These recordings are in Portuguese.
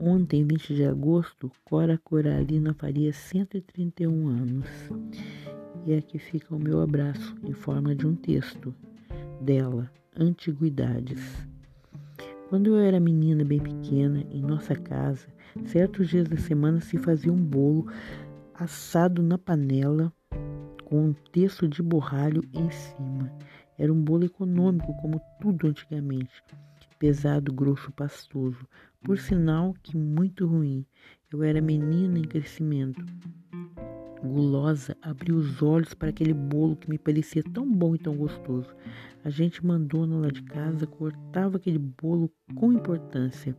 Ontem, 20 de agosto, Cora Coralina faria 131 anos. E aqui fica o meu abraço em forma de um texto dela, Antiguidades. Quando eu era menina bem pequena, em nossa casa, certos dias da semana se fazia um bolo assado na panela com um texto de borralho em cima. Era um bolo econômico, como tudo antigamente. Pesado, grosso, pastoso. Por sinal que muito ruim. Eu era menina em crescimento. Gulosa, abri os olhos para aquele bolo que me parecia tão bom e tão gostoso. A gente mandou-na lá de casa, cortava aquele bolo com importância,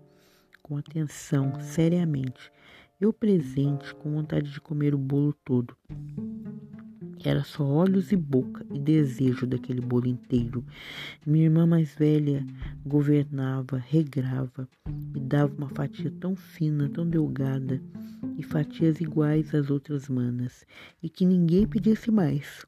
com atenção, seriamente. Eu presente, com vontade de comer o bolo todo. Era só olhos e boca e desejo daquele bolo inteiro. Minha irmã mais velha governava, regrava, me dava uma fatia tão fina, tão delgada, e fatias iguais às outras manas, e que ninguém pedisse mais.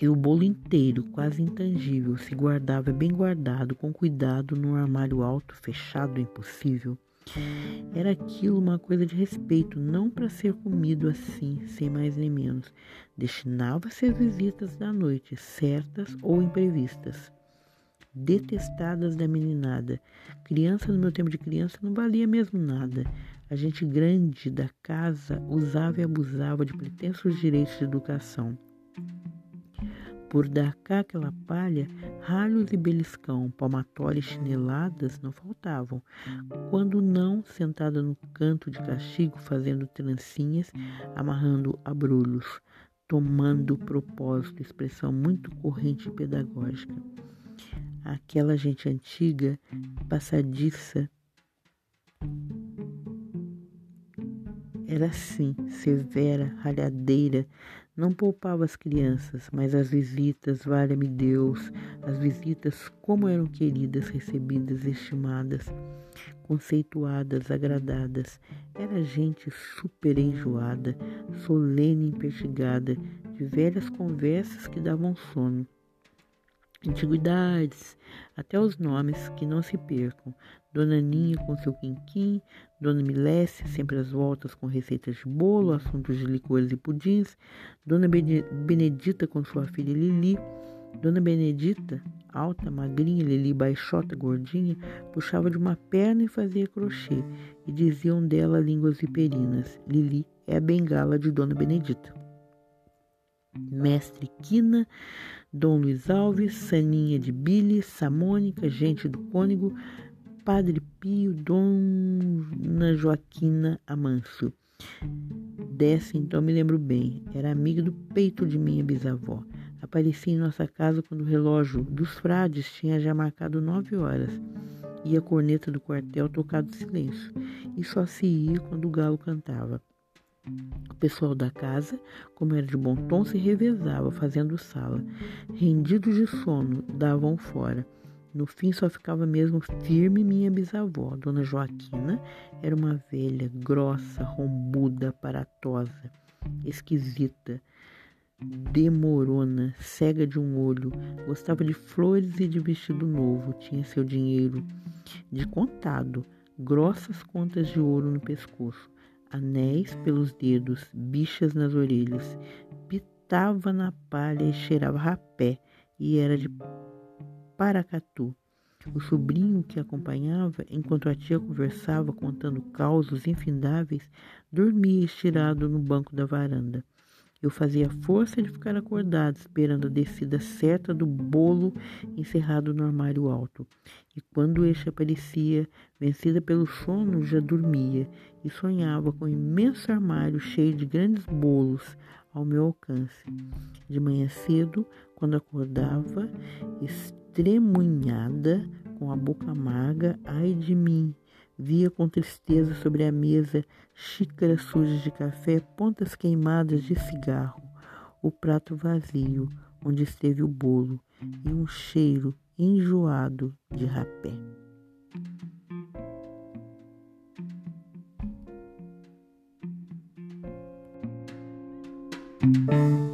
E o bolo inteiro, quase intangível, se guardava bem guardado, com cuidado, num armário alto, fechado, impossível. Era aquilo uma coisa de respeito, não para ser comido assim, sem mais nem menos. Destinava-se às visitas da noite, certas ou imprevistas. Detestadas da meninada. Criança no meu tempo de criança não valia mesmo nada. A gente grande da casa usava e abusava de pretensos direitos de educação. Por dar cá aquela palha, ralhos e beliscão, palmatórias chineladas não faltavam. Quando não, sentada no canto de castigo, fazendo trancinhas, amarrando abrolhos, tomando propósito, expressão muito corrente e pedagógica. Aquela gente antiga, passadiça, era assim, severa, ralhadeira, não poupava as crianças, mas as visitas, valha-me Deus, as visitas como eram queridas, recebidas, estimadas, conceituadas, agradadas. Era gente super enjoada, solene e empestigada, de velhas conversas que davam sono. Antiguidades, até os nomes que não se percam. Dona Ninha com seu quinquim, Dona Milécia sempre às voltas com receitas de bolo, assuntos de licores e pudins, Dona Benedita com sua filha Lili. Dona Benedita, alta, magrinha, Lili baixota, gordinha, puxava de uma perna e fazia crochê, e diziam dela línguas viperinas. Lili é a bengala de Dona Benedita. Mestre Quina, Dom Luiz Alves, Saninha de Billy, Samônica, gente do Cônigo, Padre Pio, Dona Joaquina Amanso. Dessa então me lembro bem, era amiga do peito de minha bisavó. Aparecia em nossa casa quando o relógio dos frades tinha já marcado nove horas e a corneta do quartel tocado silêncio, e só se ia quando o galo cantava. O pessoal da casa, como era de bom tom, se revezava fazendo sala. Rendidos de sono, davam fora. No fim só ficava mesmo firme minha bisavó, Dona Joaquina, era uma velha, grossa, rombuda, aparatosa, esquisita, demorona, cega de um olho, gostava de flores e de vestido novo, tinha seu dinheiro de contado, grossas contas de ouro no pescoço anéis pelos dedos, bichas nas orelhas, pitava na palha e cheirava rapé, e era de Paracatu. O sobrinho que acompanhava, enquanto a tia conversava contando causos infindáveis, dormia estirado no banco da varanda. Eu fazia força de ficar acordado, esperando a descida certa do bolo encerrado no armário alto. E quando este aparecia, vencida pelo sono, já dormia e sonhava com um imenso armário cheio de grandes bolos ao meu alcance. De manhã cedo, quando acordava, estremunhada, com a boca amarga, ai de mim, Via com tristeza sobre a mesa xícaras sujas de café, pontas queimadas de cigarro, o prato vazio onde esteve o bolo e um cheiro enjoado de rapé. Música